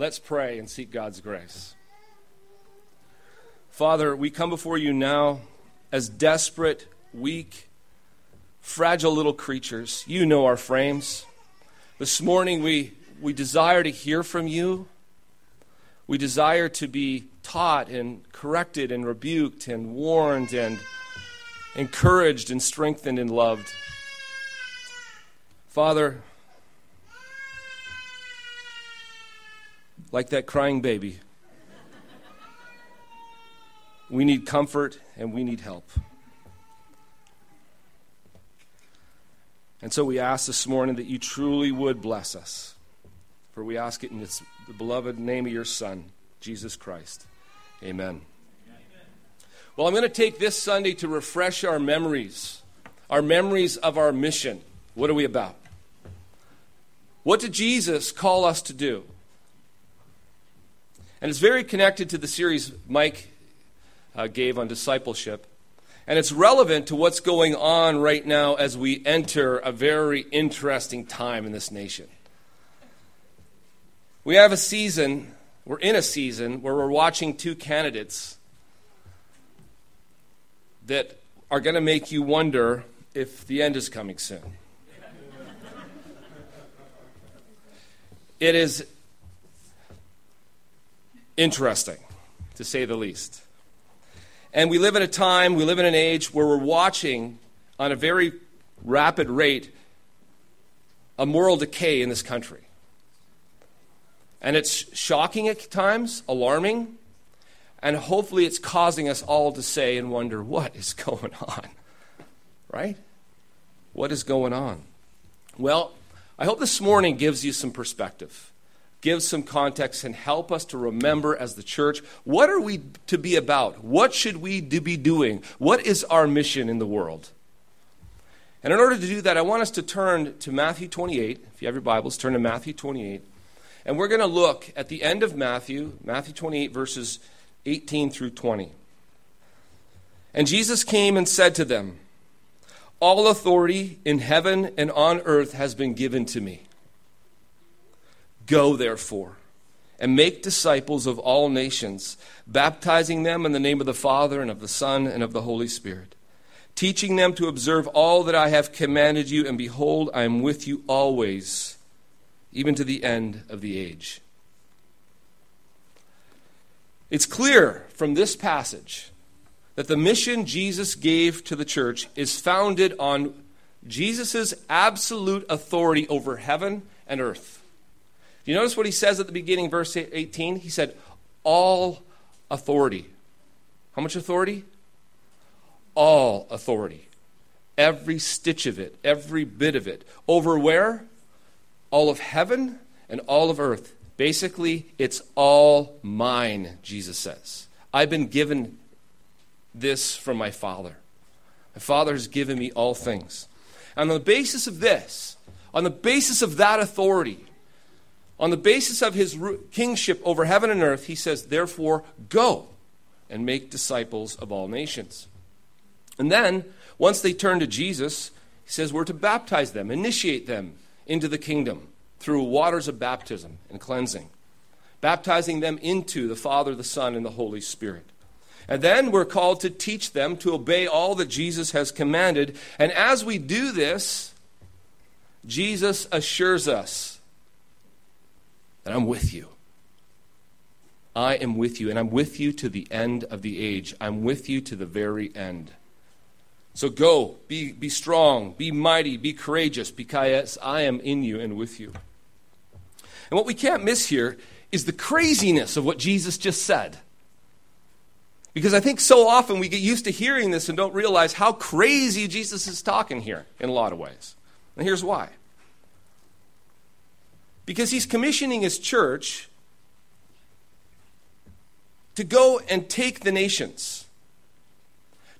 Let's pray and seek God's grace. Father, we come before you now as desperate, weak, fragile little creatures. You know our frames. This morning we, we desire to hear from you. We desire to be taught and corrected and rebuked and warned and encouraged and strengthened and loved. Father, like that crying baby, we need comfort and we need help. And so we ask this morning that you truly would bless us. For we ask it in the beloved name of your Son, Jesus Christ. Amen. Well, I'm going to take this Sunday to refresh our memories, our memories of our mission. What are we about? What did Jesus call us to do? And it's very connected to the series Mike uh, gave on discipleship. And it's relevant to what's going on right now as we enter a very interesting time in this nation. We have a season, we're in a season where we're watching two candidates that are going to make you wonder if the end is coming soon. it is interesting, to say the least. And we live in a time, we live in an age where we're watching on a very rapid rate a moral decay in this country. And it's shocking at times, alarming, and hopefully it's causing us all to say and wonder what is going on? Right? What is going on? Well, I hope this morning gives you some perspective give some context and help us to remember as the church what are we to be about? What should we be doing? What is our mission in the world? And in order to do that, I want us to turn to Matthew 28. If you have your Bibles, turn to Matthew 28. And we're going to look at the end of Matthew, Matthew 28, verses 18 through 20. And Jesus came and said to them, All authority in heaven and on earth has been given to me. Go, therefore, and make disciples of all nations, baptizing them in the name of the Father, and of the Son, and of the Holy Spirit, teaching them to observe all that I have commanded you, and behold, I am with you always, even to the end of the age. It's clear from this passage that the mission Jesus gave to the church is founded on Jesus' absolute authority over heaven and earth. Do you notice what he says at the beginning, verse 18? He said, All authority. How much authority? All authority. Every stitch of it, every bit of it. Over where? All of heaven and all of earth. Basically, it's all mine, Jesus says. I've been given this from my Father. My Father has given me all things. And on the basis of this, on the basis of that authority, on the basis of his kingship over heaven and earth, he says, Therefore, go and make disciples of all nations. And then, once they turn to Jesus, he says, We're to baptize them, initiate them into the kingdom through waters of baptism and cleansing, baptizing them into the Father, the Son, and the Holy Spirit. And then we're called to teach them to obey all that Jesus has commanded. And as we do this, Jesus assures us that I'm with you. I am with you, and I'm with you to the end of the age. I'm with you to the very end. So go, be, be strong, be mighty, be courageous, because I am in you and with you. And what we can't miss here is the craziness of what Jesus just said. Because I think so often we get used to hearing this and don't realize how crazy Jesus is talking here in a lot of ways. And here's why because he's commissioning his church to go and take the nations,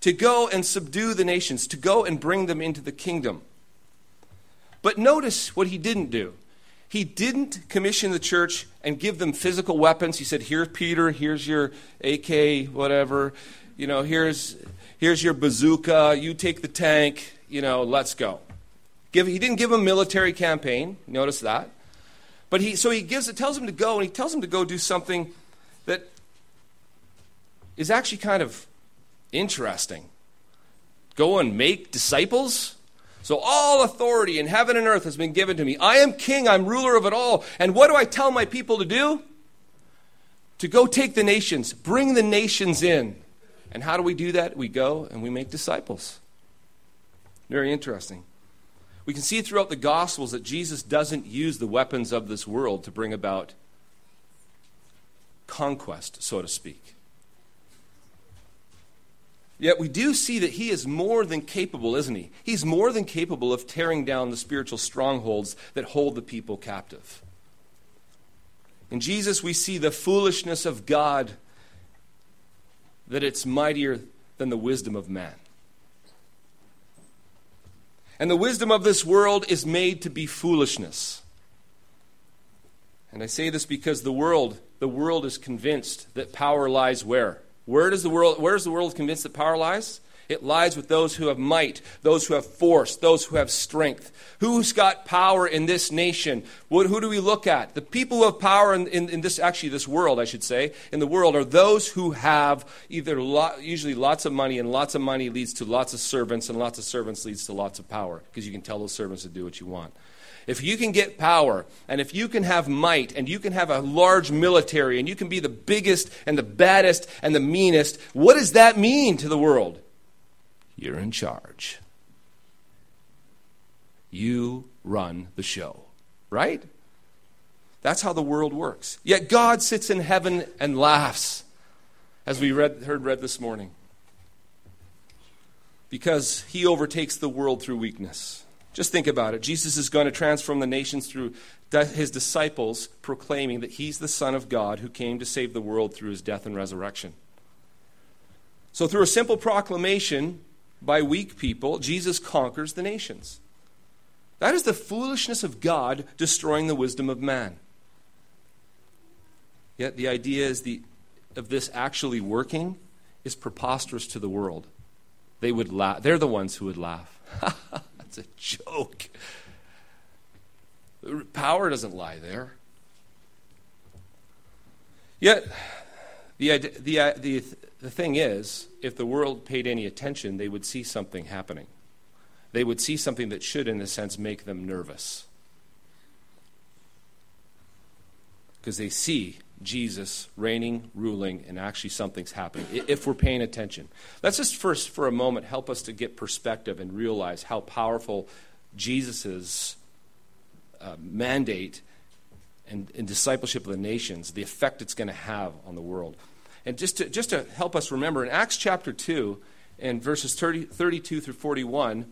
to go and subdue the nations, to go and bring them into the kingdom. But notice what he didn't do. He didn't commission the church and give them physical weapons. He said, Here's Peter, here's your AK, whatever. You know, here's, here's your bazooka, you take the tank, you know, let's go. Give, he didn't give them a military campaign. Notice that. But he, so he gives it, tells him to go, and he tells him to go do something that is actually kind of interesting. Go and make disciples? So all authority in heaven and earth has been given to me. I am king, I'm ruler of it all. And what do I tell my people to do? To go take the nations, bring the nations in. And how do we do that? We go and we make disciples. Very interesting. We can see throughout the Gospels that Jesus doesn't use the weapons of this world to bring about conquest, so to speak. Yet we do see that he is more than capable, isn't he? He's more than capable of tearing down the spiritual strongholds that hold the people captive. In Jesus, we see the foolishness of God, that it's mightier than the wisdom of man. And the wisdom of this world is made to be foolishness. And I say this because the world, the world is convinced that power lies where? Where does the world, where is the world convinced that power lies? It lies with those who have might, those who have force, those who have strength. Who's got power in this nation? What, who do we look at? The people who have power in, in, in, this, actually, this world, I should say, in the world are those who have either usually lots of money, and lots of money leads to lots of servants, and lots of servants leads to lots of power, because you can tell those servants to do what you want. If you can get power, and if you can have might, and you can have a large military, and you can be the biggest and the baddest and the meanest, what does that mean to the world? You're in charge. You run the show, right? That's how the world works. Yet God sits in heaven and laughs, as we read, heard read this morning, because he overtakes the world through weakness. Just think about it. Jesus is going to transform the nations through his disciples proclaiming that he's the Son of God who came to save the world through his death and resurrection. So, through a simple proclamation by weak people, Jesus conquers the nations. That is the foolishness of God destroying the wisdom of man. Yet the idea is the, of this actually working is preposterous to the world. They would laugh. They're the ones who would laugh. That's a joke. Power doesn't lie there. Yet, the, the, the, the thing is, if the world paid any attention, they would see something happening. They would see something that should, in a sense, make them nervous. Because they see Jesus reigning, ruling, and actually something's happening, if we're paying attention. Let's just first, for a moment, help us to get perspective and realize how powerful Jesus' uh, mandate and, and, discipleship of the nations, the effect it's going to have on the world. And just to, just to help us remember, in Acts chapter 2, and verses 30, 32 through 41,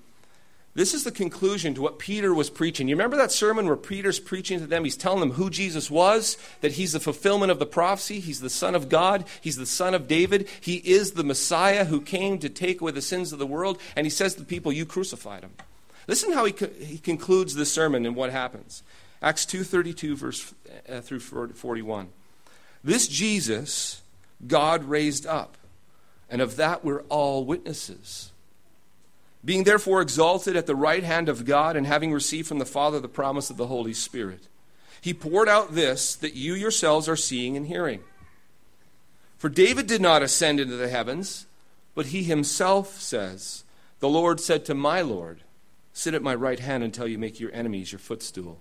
this is the conclusion to what Peter was preaching. You remember that sermon where Peter's preaching to them? He's telling them who Jesus was, that he's the fulfillment of the prophecy, he's the Son of God, he's the Son of David, he is the Messiah who came to take away the sins of the world, and he says to the people, You crucified him. Listen how he, co- he concludes the sermon and what happens. Acts 2:32 verse uh, through 41. This Jesus God raised up, and of that we're all witnesses. Being therefore exalted at the right hand of God, and having received from the Father the promise of the Holy Spirit, he poured out this that you yourselves are seeing and hearing. For David did not ascend into the heavens, but he himself says, The Lord said to my Lord, Sit at my right hand until you make your enemies your footstool.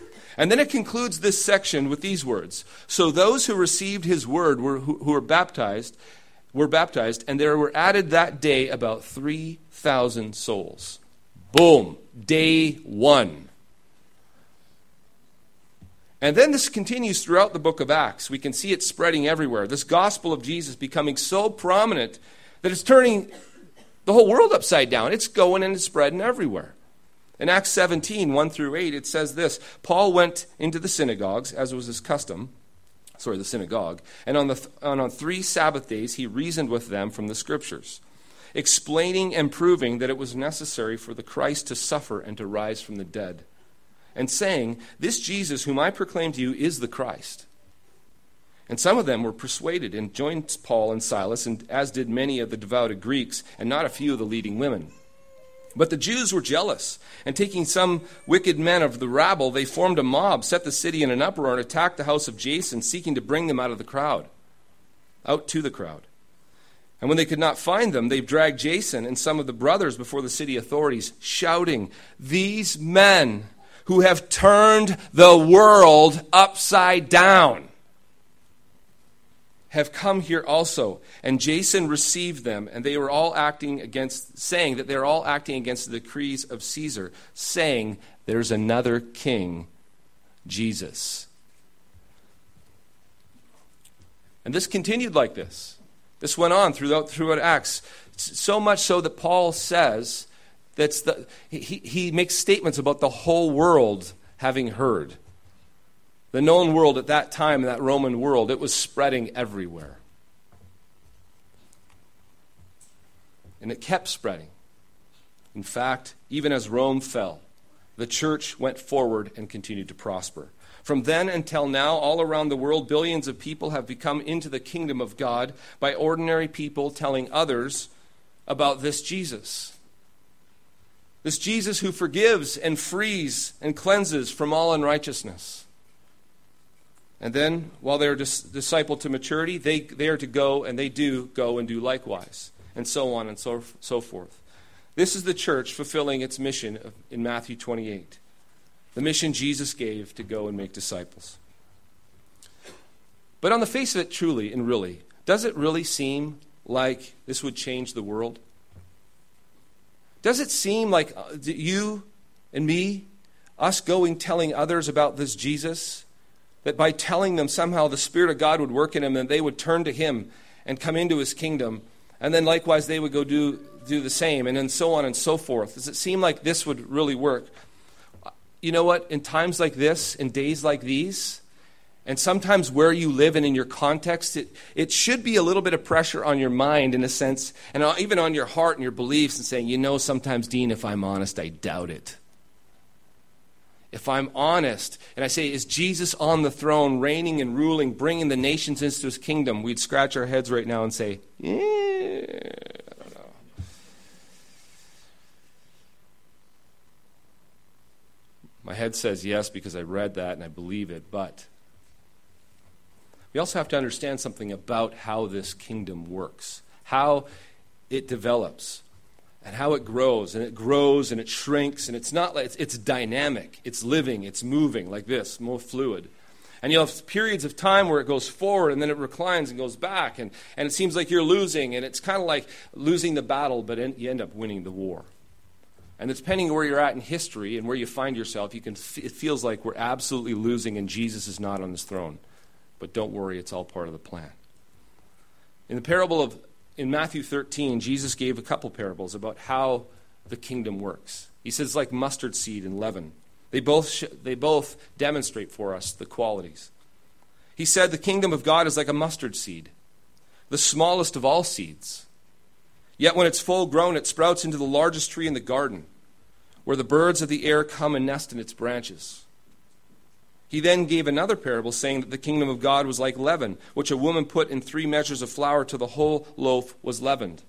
And then it concludes this section with these words So those who received his word were, who, who were baptized were baptized, and there were added that day about 3,000 souls. Boom, day one. And then this continues throughout the book of Acts. We can see it spreading everywhere. This gospel of Jesus becoming so prominent that it's turning the whole world upside down. It's going and it's spreading everywhere. In Acts 17, 1 through 8, it says this Paul went into the synagogues, as was his custom, sorry, the synagogue, and on, the th- and on three Sabbath days he reasoned with them from the scriptures, explaining and proving that it was necessary for the Christ to suffer and to rise from the dead, and saying, This Jesus whom I proclaim to you is the Christ. And some of them were persuaded and joined Paul and Silas, and as did many of the devoted Greeks, and not a few of the leading women. But the Jews were jealous, and taking some wicked men of the rabble, they formed a mob, set the city in an uproar, and attacked the house of Jason, seeking to bring them out of the crowd, out to the crowd. And when they could not find them, they dragged Jason and some of the brothers before the city authorities, shouting, These men who have turned the world upside down have come here also. And Jason received them, and they were all acting against, saying that they're all acting against the decrees of Caesar, saying, There's another king, Jesus. And this continued like this. This went on throughout, throughout Acts, so much so that Paul says that's the, he, he makes statements about the whole world having heard. The known world at that time, that Roman world, it was spreading everywhere. And it kept spreading. In fact, even as Rome fell, the church went forward and continued to prosper. From then until now, all around the world, billions of people have become into the kingdom of God by ordinary people telling others about this Jesus. This Jesus who forgives and frees and cleanses from all unrighteousness. And then, while they're dis- discipled to maturity, they, they are to go, and they do go and do likewise, and so on and so, so forth. This is the church fulfilling its mission in Matthew 28 the mission Jesus gave to go and make disciples. But on the face of it, truly and really, does it really seem like this would change the world? Does it seem like uh, you and me, us going telling others about this Jesus, that by telling them somehow the Spirit of God would work in them and they would turn to Him and come into His kingdom. And then likewise they would go do, do the same, and then so on and so forth. Does it seem like this would really work? You know what? In times like this, in days like these, and sometimes where you live and in your context, it, it should be a little bit of pressure on your mind in a sense, and even on your heart and your beliefs, and saying, you know, sometimes, Dean, if I'm honest, I doubt it if I'm honest, and I say, is Jesus on the throne, reigning and ruling, bringing the nations into his kingdom? We'd scratch our heads right now and say, I don't know. My head says yes because I read that and I believe it, but we also have to understand something about how this kingdom works, how it develops and how it grows and it grows and it shrinks and it's not like it's, it's, dynamic. It's living it's moving like this more fluid. And you'll have periods of time where it goes forward and then it reclines and goes back and, and it seems like you're losing and it's kind of like losing the battle but in, you end up winning the war. And depending on where you're at in history and where you find yourself you can it feels like we're absolutely losing and jesus is not on his throne. But don't worry it's all part of the plan. In the parable of in Matthew 13, Jesus gave a couple parables about how the kingdom works. He says, like mustard seed and leaven. They both, sh- they both demonstrate for us the qualities. He said, The kingdom of God is like a mustard seed, the smallest of all seeds. Yet when it's full grown, it sprouts into the largest tree in the garden, where the birds of the air come and nest in its branches. He then gave another parable, saying that the kingdom of God was like leaven, which a woman put in three measures of flour till the whole loaf was leavened.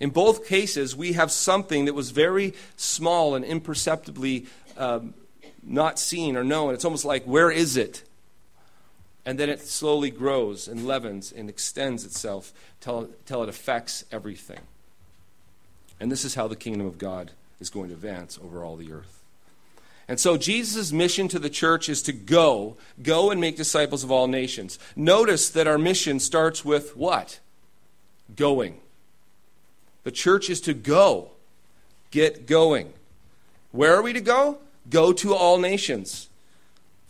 In both cases, we have something that was very small and imperceptibly um, not seen or known. It's almost like, where is it? And then it slowly grows and leavens and extends itself till, till it affects everything. And this is how the kingdom of God is going to advance over all the earth. And so Jesus' mission to the church is to go, go and make disciples of all nations. Notice that our mission starts with what? Going. The church is to go, get going. Where are we to go? Go to all nations.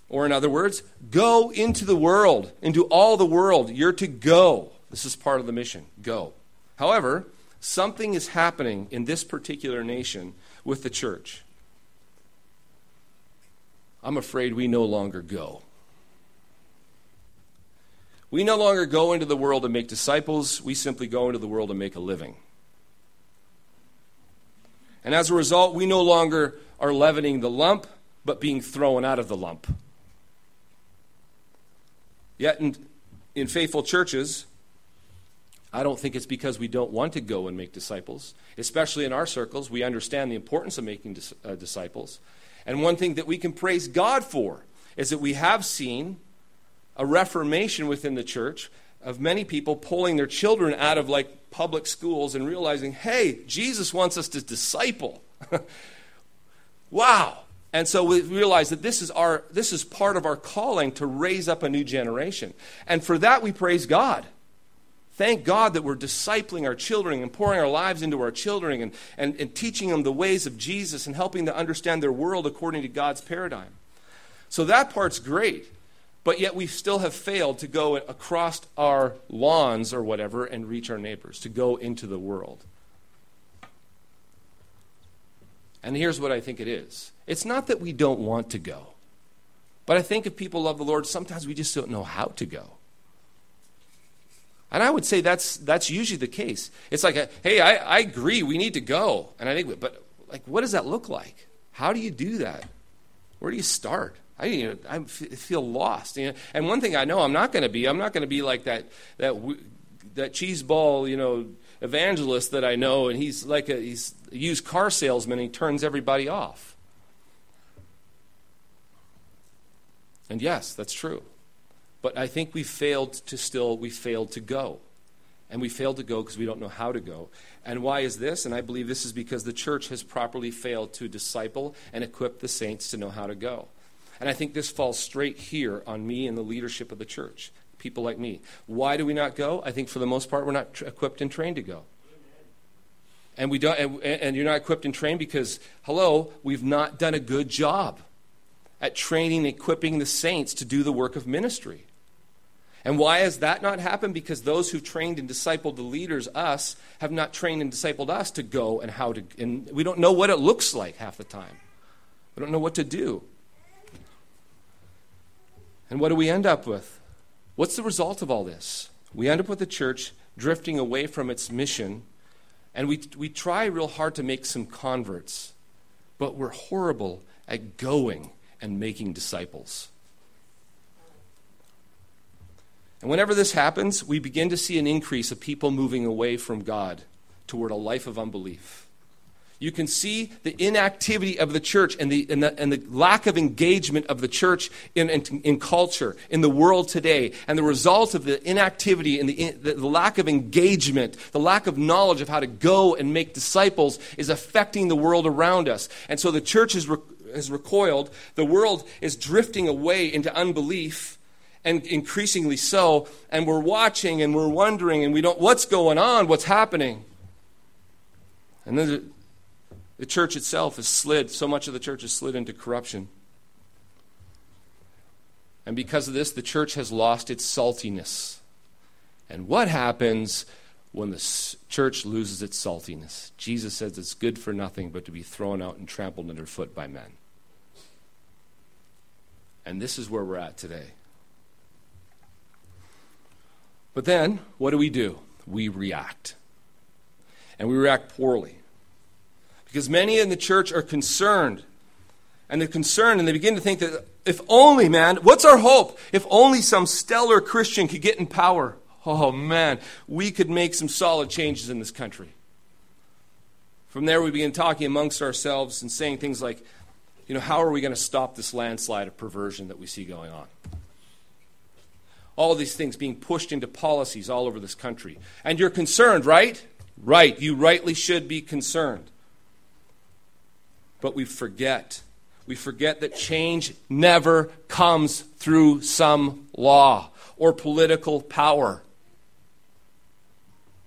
Or, in other words, go into the world, into all the world. You're to go. This is part of the mission. Go. However, something is happening in this particular nation with the church. I'm afraid we no longer go. We no longer go into the world and make disciples, we simply go into the world and make a living. And as a result, we no longer are leavening the lump, but being thrown out of the lump. Yet in, in faithful churches, I don't think it's because we don't want to go and make disciples. Especially in our circles, we understand the importance of making dis- uh, disciples. And one thing that we can praise God for is that we have seen a reformation within the church of many people pulling their children out of like public schools and realizing, hey, Jesus wants us to disciple. wow. And so we realize that this is our this is part of our calling to raise up a new generation. And for that we praise God. Thank God that we're discipling our children and pouring our lives into our children and, and, and teaching them the ways of Jesus and helping them understand their world according to God's paradigm. So that part's great. But yet we still have failed to go across our lawns or whatever and reach our neighbors, to go into the world. And here's what I think it is it's not that we don't want to go, but I think if people love the Lord, sometimes we just don't know how to go. And I would say that's, that's usually the case. It's like, a, hey, I, I agree, we need to go. And I think, but like, what does that look like? How do you do that? Where do you start? I, you know, I feel lost. You know? And one thing I know I'm not going to be, I'm not going to be like that, that, that cheese ball, you know, evangelist that I know, and he's like a, he's a used car salesman, he turns everybody off. And yes, that's true. But I think we failed to still, we failed to go. And we failed to go because we don't know how to go. And why is this? And I believe this is because the church has properly failed to disciple and equip the saints to know how to go. And I think this falls straight here on me and the leadership of the church, people like me. Why do we not go? I think for the most part, we're not equipped and trained to go. And, we don't, and, and you're not equipped and trained because, hello, we've not done a good job at training, and equipping the saints to do the work of ministry. And why has that not happened? Because those who've trained and discipled the leaders, us, have not trained and discipled us to go and how to. And we don't know what it looks like half the time. We don't know what to do. And what do we end up with? What's the result of all this? We end up with the church drifting away from its mission, and we, we try real hard to make some converts, but we're horrible at going and making disciples. And whenever this happens, we begin to see an increase of people moving away from God toward a life of unbelief. You can see the inactivity of the church and the, and the, and the lack of engagement of the church in, in, in, culture, in the world today. And the result of the inactivity and the, the, the lack of engagement, the lack of knowledge of how to go and make disciples is affecting the world around us. And so the church has, re, has recoiled. The world is drifting away into unbelief and increasingly so. And we're watching and we're wondering and we don't, what's going on? What's happening? And then the, the church itself has slid, so much of the church has slid into corruption. And because of this, the church has lost its saltiness. And what happens when the church loses its saltiness? Jesus says it's good for nothing but to be thrown out and trampled underfoot by men. And this is where we're at today. But then, what do we do? We react. And we react poorly. Because many in the church are concerned. And they're concerned and they begin to think that if only, man, what's our hope? If only some stellar Christian could get in power. Oh, man, we could make some solid changes in this country. From there, we begin talking amongst ourselves and saying things like, you know, how are we going to stop this landslide of perversion that we see going on? All these things being pushed into policies all over this country. And you're concerned, right? Right. You rightly should be concerned. But we forget. We forget that change never comes through some law or political power.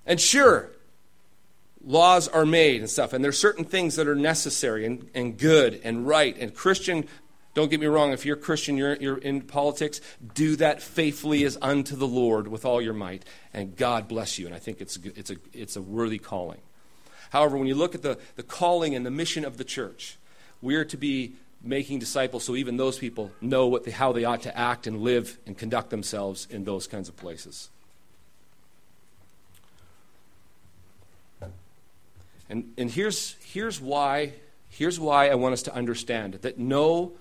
And sure, laws are made and stuff, and there's certain things that are necessary and, and good and right, and Christian don't get me wrong, if you're a Christian, you're, you're in politics, do that faithfully as unto the Lord with all your might, and God bless you. And I think it's a, it's a, it's a worthy calling. However, when you look at the, the calling and the mission of the church, we are to be making disciples so even those people know what they, how they ought to act and live and conduct themselves in those kinds of places. And, and here's, here's, why, here's why I want us to understand that no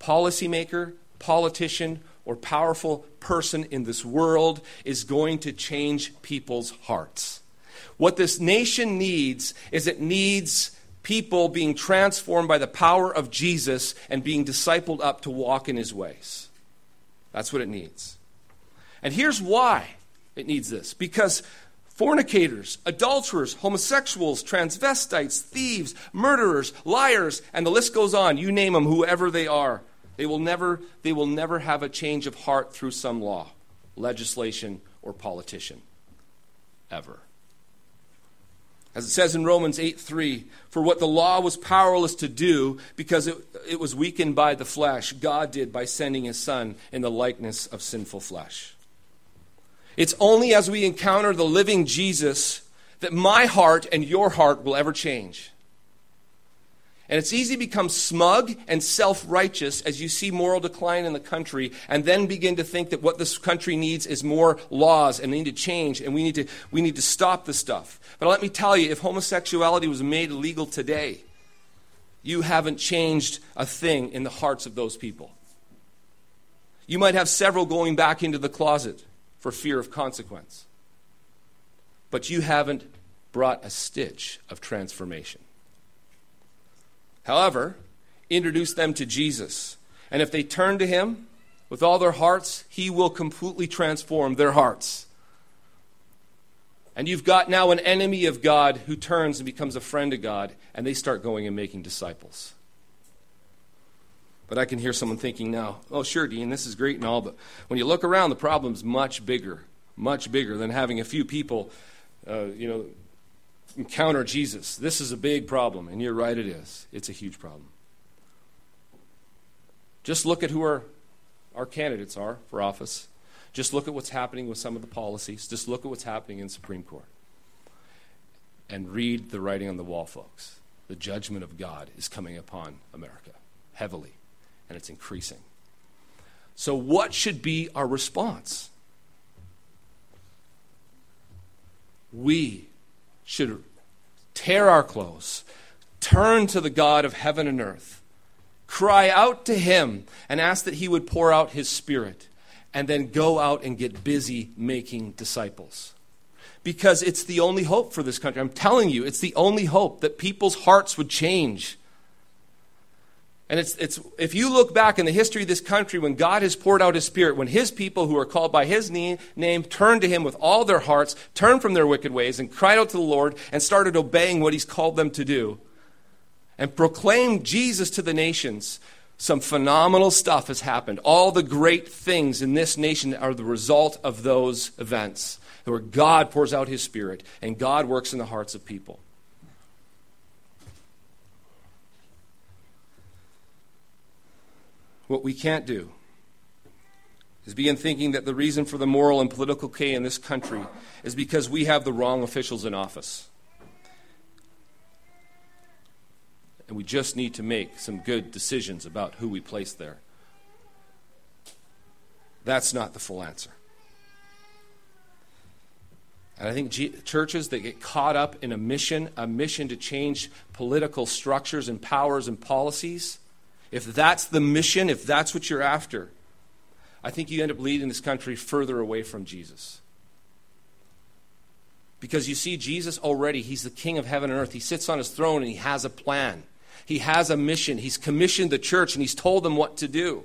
policymaker, politician, or powerful person in this world is going to change people's hearts. What this nation needs is it needs people being transformed by the power of Jesus and being discipled up to walk in his ways. That's what it needs. And here's why it needs this because fornicators, adulterers, homosexuals, transvestites, thieves, murderers, liars, and the list goes on. You name them, whoever they are. They will never, they will never have a change of heart through some law, legislation, or politician. Ever. As it says in Romans 8 3, for what the law was powerless to do because it, it was weakened by the flesh, God did by sending his Son in the likeness of sinful flesh. It's only as we encounter the living Jesus that my heart and your heart will ever change. And it's easy to become smug and self righteous as you see moral decline in the country and then begin to think that what this country needs is more laws and they need to change and we need to, we need to stop the stuff. But let me tell you, if homosexuality was made illegal today, you haven't changed a thing in the hearts of those people. You might have several going back into the closet for fear of consequence. But you haven't brought a stitch of transformation. However, introduce them to Jesus. And if they turn to him with all their hearts, he will completely transform their hearts. And you've got now an enemy of God who turns and becomes a friend of God, and they start going and making disciples. But I can hear someone thinking now, oh, sure, Dean, this is great and all, but when you look around, the problem's much bigger, much bigger than having a few people, uh, you know, encounter Jesus. This is a big problem, and you're right, it is. It's a huge problem. Just look at who our, our candidates are for office. Just look at what's happening with some of the policies. Just look at what's happening in Supreme Court. And read the writing on the wall, folks. The judgment of God is coming upon America heavily and it's increasing. So, what should be our response? We should tear our clothes, turn to the God of heaven and earth, cry out to Him, and ask that He would pour out His Spirit, and then go out and get busy making disciples. Because it's the only hope for this country. I'm telling you, it's the only hope that people's hearts would change and it's, it's, if you look back in the history of this country, when God has poured out His Spirit, when His people who are called by His name, turned to Him with all their hearts, turned from their wicked ways, and cried out to the Lord and started obeying what He's called them to do, and proclaimed Jesus to the nations, some phenomenal stuff has happened. All the great things in this nation are the result of those events, where God pours out His Spirit and God works in the hearts of people. What we can't do is begin thinking that the reason for the moral and political decay in this country is because we have the wrong officials in office. And we just need to make some good decisions about who we place there. That's not the full answer. And I think G- churches that get caught up in a mission, a mission to change political structures and powers and policies, if that's the mission, if that's what you're after, I think you end up leading this country further away from Jesus. Because you see, Jesus already, He's the King of heaven and earth. He sits on His throne and He has a plan. He has a mission. He's commissioned the church and He's told them what to do.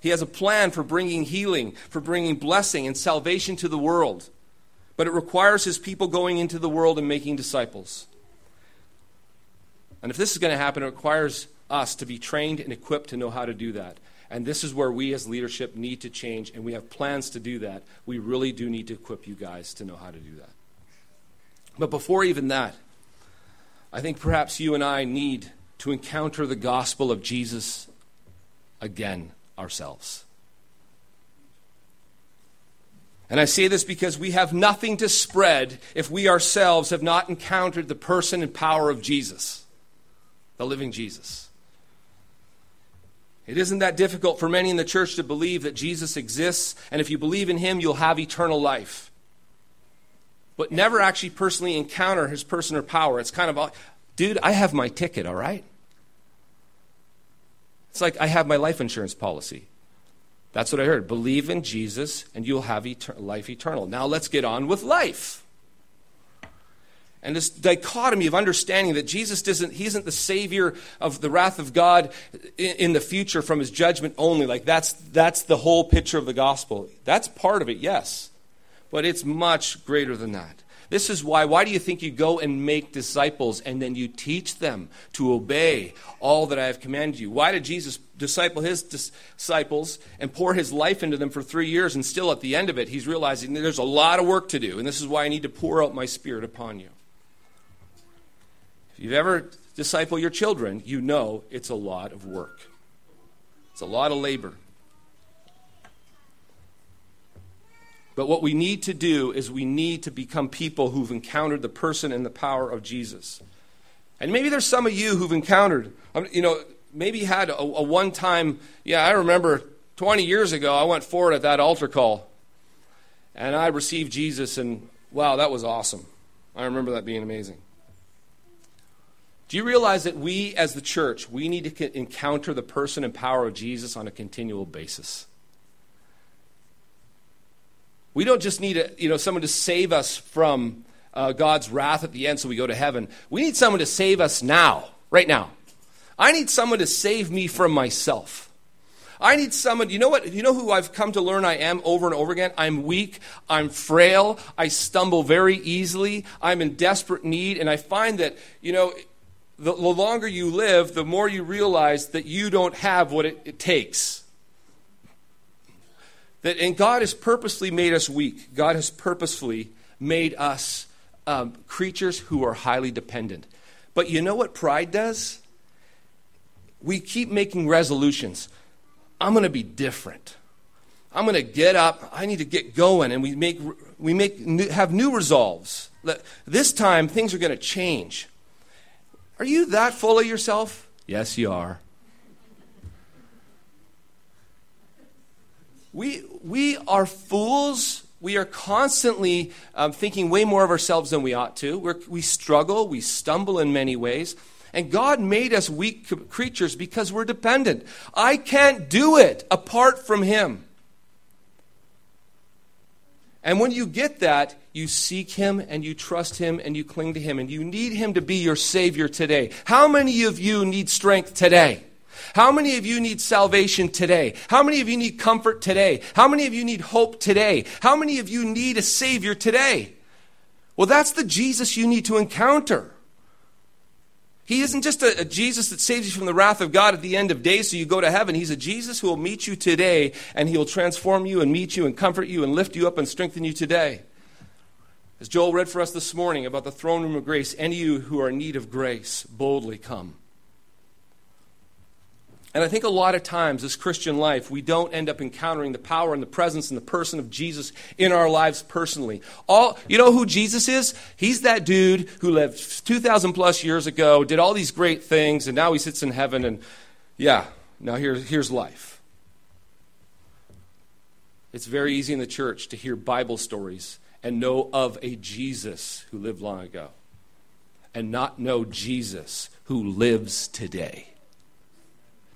He has a plan for bringing healing, for bringing blessing and salvation to the world. But it requires His people going into the world and making disciples. And if this is going to happen, it requires us to be trained and equipped to know how to do that. And this is where we as leadership need to change, and we have plans to do that. We really do need to equip you guys to know how to do that. But before even that, I think perhaps you and I need to encounter the gospel of Jesus again ourselves. And I say this because we have nothing to spread if we ourselves have not encountered the person and power of Jesus, the living Jesus. It isn't that difficult for many in the church to believe that Jesus exists, and if you believe in him, you'll have eternal life. But never actually personally encounter his person or power. It's kind of, dude, I have my ticket, all right? It's like I have my life insurance policy. That's what I heard. Believe in Jesus, and you'll have life eternal. Now let's get on with life. And this dichotomy of understanding that Jesus doesn't, he isn't the savior of the wrath of God in, in, the future from his judgment only. Like that's, that's the whole picture of the gospel. That's part of it, yes. But it's much greater than that. This is why. Why do you think you go and make disciples and then you teach them to obey all that I have commanded you? Why did Jesus disciple his disciples and pour his life into them for three years and still at the end of it, he's realizing there's a lot of work to do and this is why I need to pour out my spirit upon you? If you've ever disciple your children, you know it's a lot of work. It's a lot of labor. But what we need to do is we need to become people who've encountered the person and the power of Jesus. And maybe there's some of you who've encountered, um, you know, maybe had a, a one time, yeah, I remember 20 years ago, I went forward at that altar call and I received Jesus, and wow, that was awesome. I remember that being amazing. Do you realize that we, as the church, we need to encounter the person and power of Jesus on a continual basis? We don't just need a, you know, someone to save us from uh, God's wrath at the end so we go to heaven. We need someone to save us now, right now. I need someone to save me from myself. I need someone, you know what? You know who I've come to learn I am over and over again? I'm weak, I'm frail, I stumble very easily, I'm in desperate need, and I find that, you know, the, the longer you live, the more you realize that you don't have what it, it takes. That, and God has purposely made us weak. God has purposefully made us um, creatures who are highly dependent. But you know what pride does? We keep making resolutions. I'm going to be different. I'm going to get up. I need to get going. And we, make, we make, have new resolves. This time, things are going to change. Are you that full of yourself? Yes, you are. We, we are fools. We are constantly um, thinking way more of ourselves than we ought to. We're, we struggle, we stumble in many ways. And God made us weak creatures because we're dependent. I can't do it apart from Him. And when you get that, you seek Him and you trust Him and you cling to Him and you need Him to be your Savior today. How many of you need strength today? How many of you need salvation today? How many of you need comfort today? How many of you need hope today? How many of you need a Savior today? Well, that's the Jesus you need to encounter. He isn't just a, a, Jesus that saves you from the wrath of God at the end of days so you go to heaven. He's a Jesus who will meet you today and he'll transform you and meet you and comfort you and lift you up and strengthen you today. As Joel read for us this morning about the throne room of grace, any of you who are in need of grace, boldly come. And I think a lot of times, this Christian life, we don't end up encountering the power and the presence and the person of Jesus in our lives personally. All, you know who Jesus is? He's that dude who lived 2,000 plus years ago, did all these great things, and now he sits in heaven, and yeah, now here, here's life. It's very easy in the church to hear Bible stories and know of a Jesus who lived long ago, and not know Jesus who lives today.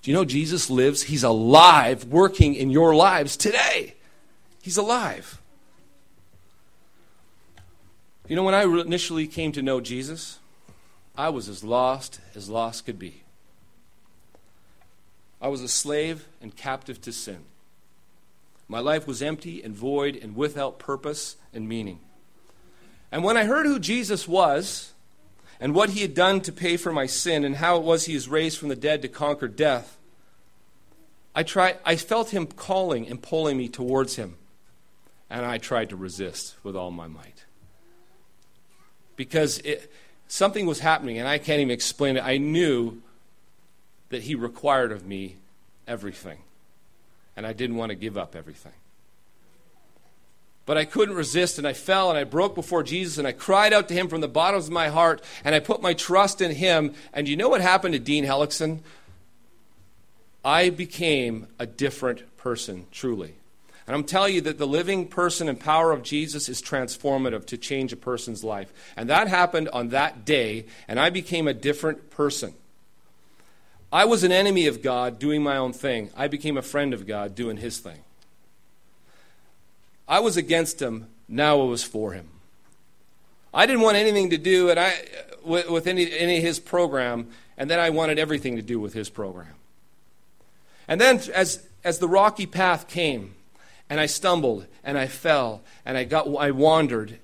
Do you know Jesus lives? He's alive, working in your lives today. He's alive. You know, when I initially came to know Jesus, I was as lost as lost could be. I was a slave and captive to sin. My life was empty and void and without purpose and meaning. And when I heard who Jesus was, and what he had done to pay for my sin and how it was he was raised from the dead to conquer death, I, tried, I felt him calling and pulling me towards him. And I tried to resist with all my might. Because it, something was happening, and I can't even explain it. I knew that he required of me everything. And I didn't want to give up everything. But I couldn't resist, and I fell and I broke before Jesus, and I cried out to him from the bottoms of my heart, and I put my trust in him. And you know what happened to Dean Hellickson? I became a different person, truly. And I'm telling you that the living person and power of Jesus is transformative to change a person's life. And that happened on that day, and I became a different person. I was an enemy of God doing my own thing. I became a friend of God doing his thing. I was against him, now I was for him. I didn't want anything to do and I, with, with any, any of his program, and then I wanted everything to do with his program. And then as, as the rocky path came, and I stumbled and I fell and I got I wandered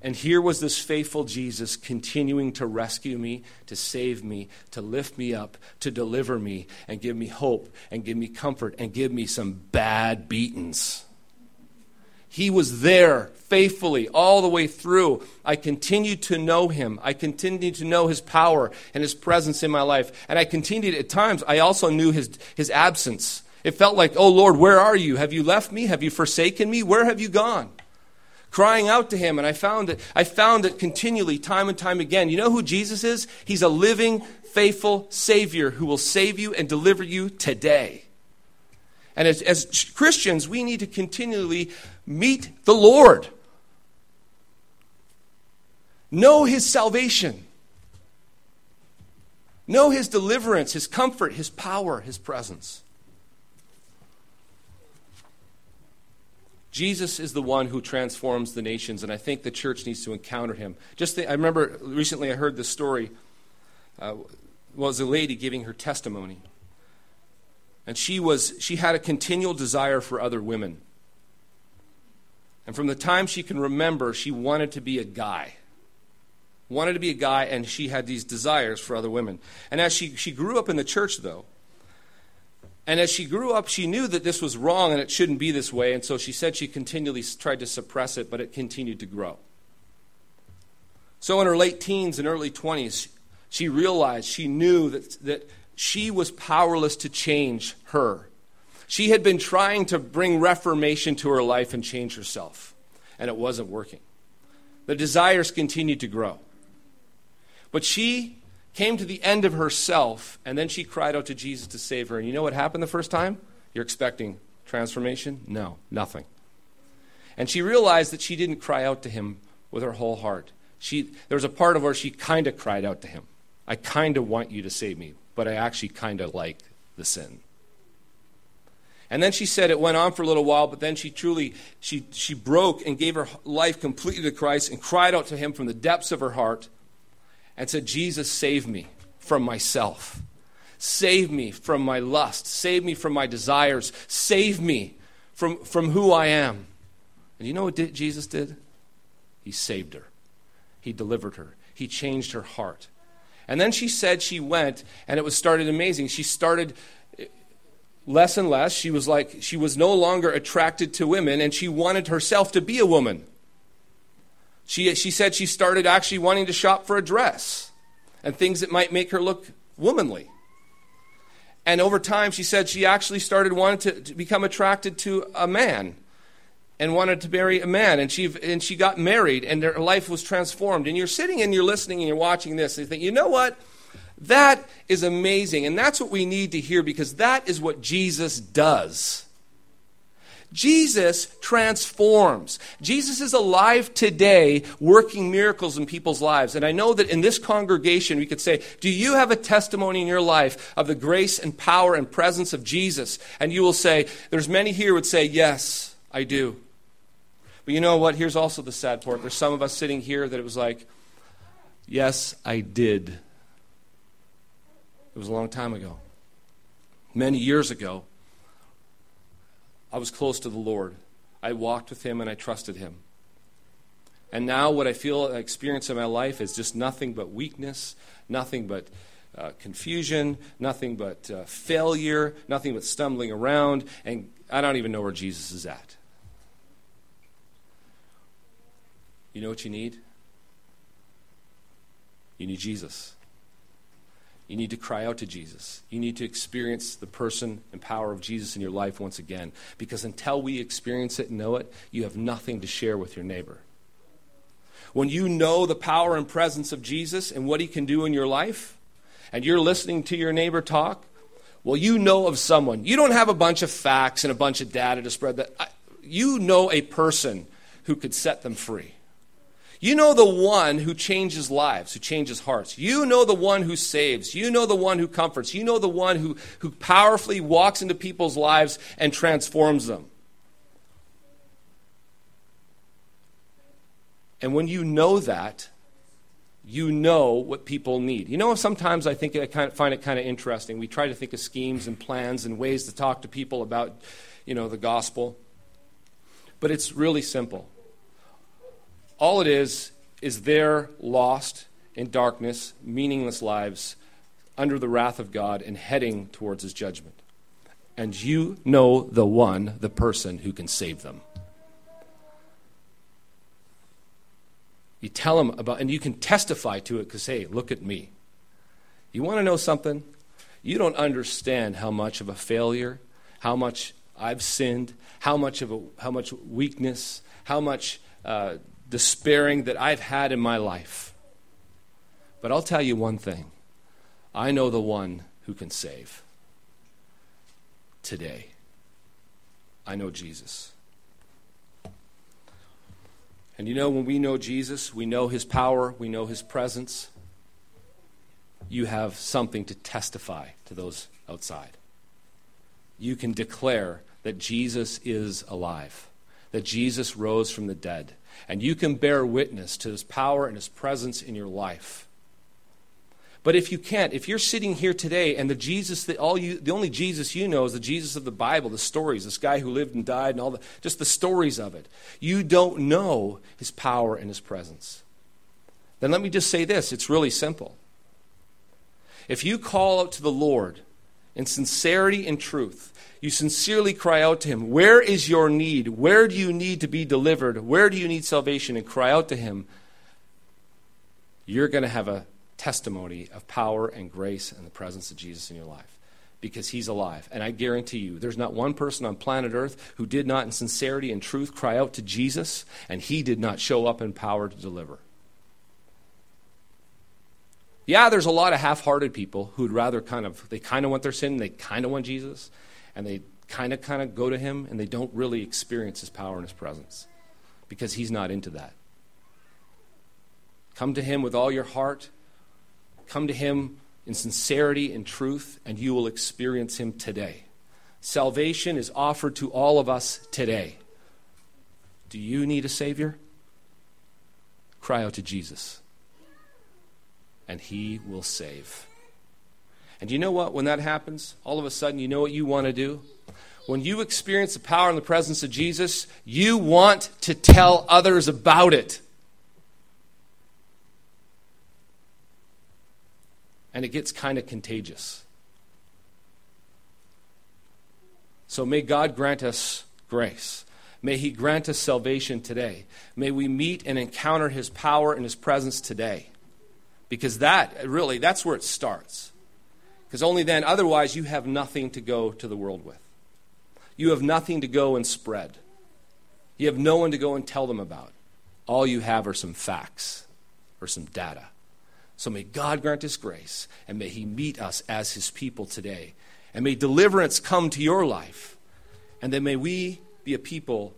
and here was this faithful Jesus continuing to rescue me, to save me, to lift me up, to deliver me and give me hope and give me comfort and give me some bad beatings. He was there faithfully all the way through. I continued to know him. I continued to know his power and his presence in my life. And I continued at times, I also knew his, his absence. It felt like, oh Lord, where are you? Have you left me? Have you forsaken me? Where have you gone? Crying out to him, and I found it, I found it continually, time and time again. You know who Jesus is? He's a living, faithful Savior who will save you and deliver you today. And as, as Christians, we need to continually meet the Lord. Know his salvation. Know his deliverance, his comfort, his power, his presence. Jesus is the one who transforms the nations, and I think the church needs to encounter him. Just think, I remember recently I heard this story. Uh, was a lady giving her testimony, and she was she had a continual desire for other women. And from the time she can remember, she wanted to be a guy. Wanted to be a guy, and she had these desires for other women. And as she, she grew up in the church, though, and as she grew up, she knew that this was wrong and it shouldn't be this way, and so she said she continually tried to suppress it, but it continued to grow. So in her late teens and early 20s, she realized, she knew that, that she was powerless to change her. She had been trying to bring reformation to her life and change herself, and it wasn't working. The desires continued to grow. But she came to the end of herself, and then she cried out to Jesus to save her. And you know what happened the first time? You're expecting transformation? No, nothing. And she realized that she didn't cry out to him with her whole heart. She, there was a part of her she kind of cried out to him. I kind of want you to save me, but I actually kind of like the sin. And then she said it went on for a little while, but then she truly she she broke and gave her life completely to Christ and cried out to him from the depths of her heart and said, Jesus, save me from myself. Save me from my lust. Save me from my desires. Save me from, from who I am. And you know what did, Jesus did? He saved her, He delivered her, He changed her heart. And then she said she went, and it was started amazing. She started less and less. She was like, she was no longer attracted to women, and she wanted herself to be a woman. She, she said she started actually wanting to shop for a dress and things that might make her look womanly. And over time, she said she actually started wanting to, to become attracted to a man and wanted to marry a man. And she, and she got married, and her life was transformed. And you're sitting and you're listening and you're watching this, and you think, you know what? That is amazing. And that's what we need to hear because that is what Jesus does. Jesus transforms. Jesus is alive today, working miracles in people's lives. And I know that in this congregation, we could say, Do you have a testimony in your life of the grace and power and presence of Jesus? And you will say, There's many here would say, Yes, I do. But you know what? Here's also the sad part. There's some of us sitting here that it was like, Yes, I did. It was a long time ago. Many years ago, I was close to the Lord. I walked with Him and I trusted Him. And now, what I feel I experience in my life is just nothing but weakness, nothing but uh, confusion, nothing but uh, failure, nothing but stumbling around, and I don't even know where Jesus is at. You know what you need? You need Jesus. You need to cry out to Jesus. You need to experience the person and power of Jesus in your life once again. Because until we experience it and know it, you have nothing to share with your neighbor. When you know the power and presence of Jesus and what he can do in your life, and you're listening to your neighbor talk, well, you know of someone. You don't have a bunch of facts and a bunch of data to spread that. Uh, you know a person who could set them free. You know the one who changes lives, who changes hearts. You know the one who saves. You know the one who comforts. You know the one who, who powerfully walks into people's lives and transforms them. And when you know that, you know what people need. You know, sometimes I think I kind of find it kind of interesting. We try to think of schemes and plans and ways to talk to people about, you know, the gospel. But it's really simple. All it is is they're lost in darkness, meaningless lives under the wrath of God and heading towards his judgment. And you know the one, the person who can save them. You tell them about, and you can testify to it because, hey, look at me. You want to know something? You don't understand how much of a failure, how much I've sinned, how much of a, how much weakness, how much uh, despairing that I've had in my life. But I'll tell you one thing I know the one who can save today. I know Jesus. And you know, when we know Jesus, we know his power, we know his presence, you have something to testify to those outside. You can declare that Jesus is alive, that Jesus rose from the dead, and you can bear witness to his power and his presence in your life. But if you can't, if you're sitting here today and the Jesus that all you the only Jesus you know is the Jesus of the Bible, the stories, this guy who lived and died and all the just the stories of it. You don't know his power and his presence. Then let me just say this, it's really simple. If you call out to the Lord in sincerity and truth, you sincerely cry out to him, Where is your need? Where do you need to be delivered? Where do you need salvation? And cry out to him, you're going to have a testimony of power and grace and the presence of Jesus in your life because he's alive. And I guarantee you, there's not one person on planet Earth who did not, in sincerity and truth, cry out to Jesus, and he did not show up in power to deliver. Yeah, there's a lot of half hearted people who'd rather kind of, they kind of want their sin, they kind of want Jesus, and they kind of, kind of go to him, and they don't really experience his power and his presence because he's not into that. Come to him with all your heart Come to Him in sincerity and truth, and you will experience Him today. Salvation is offered to all of us today. Do you need a Savior? Cry out to Jesus, and He will save. And you know what? When that happens, all of a sudden, you know what you want to do? When you experience the power and the presence of Jesus, you want to tell others about it. and it gets kind of contagious. So may God grant us grace. May He grant us salvation today. May we meet and encounter His power and His presence today. Because that, really, that's where it starts. Because only then, otherwise, you have nothing to go to the world with. You have nothing to go and spread. You have no one to go and tell them about. All you have are some facts or some data. So may God grant His grace, and may He meet us as His people today. And may deliverance come to your life. And then may we be a people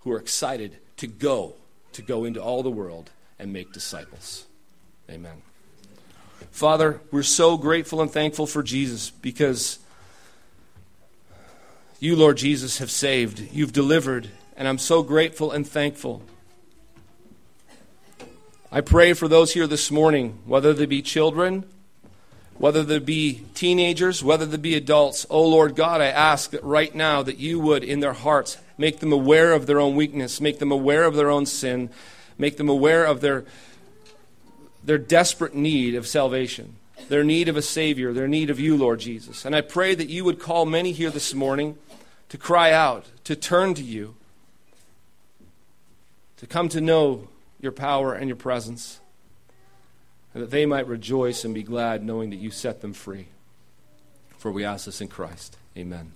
who are excited to go, to go into all the world and make disciples. Amen. Father, we're so grateful and thankful for Jesus because you, Lord Jesus, have saved, you've delivered, and I'm so grateful and thankful. I pray for those here this morning, whether they be children, whether they be teenagers, whether they be adults. Oh Lord God, I ask that right now that you would, in their hearts, make them aware of their own weakness, make them aware of their own sin, make them aware of their, their desperate need of salvation, their need of a Savior, their need of you, Lord Jesus. And I pray that you would call many here this morning to cry out, to turn to you, to come to know your power and your presence, and that they might rejoice and be glad knowing that you set them free. For we ask this in Christ. Amen.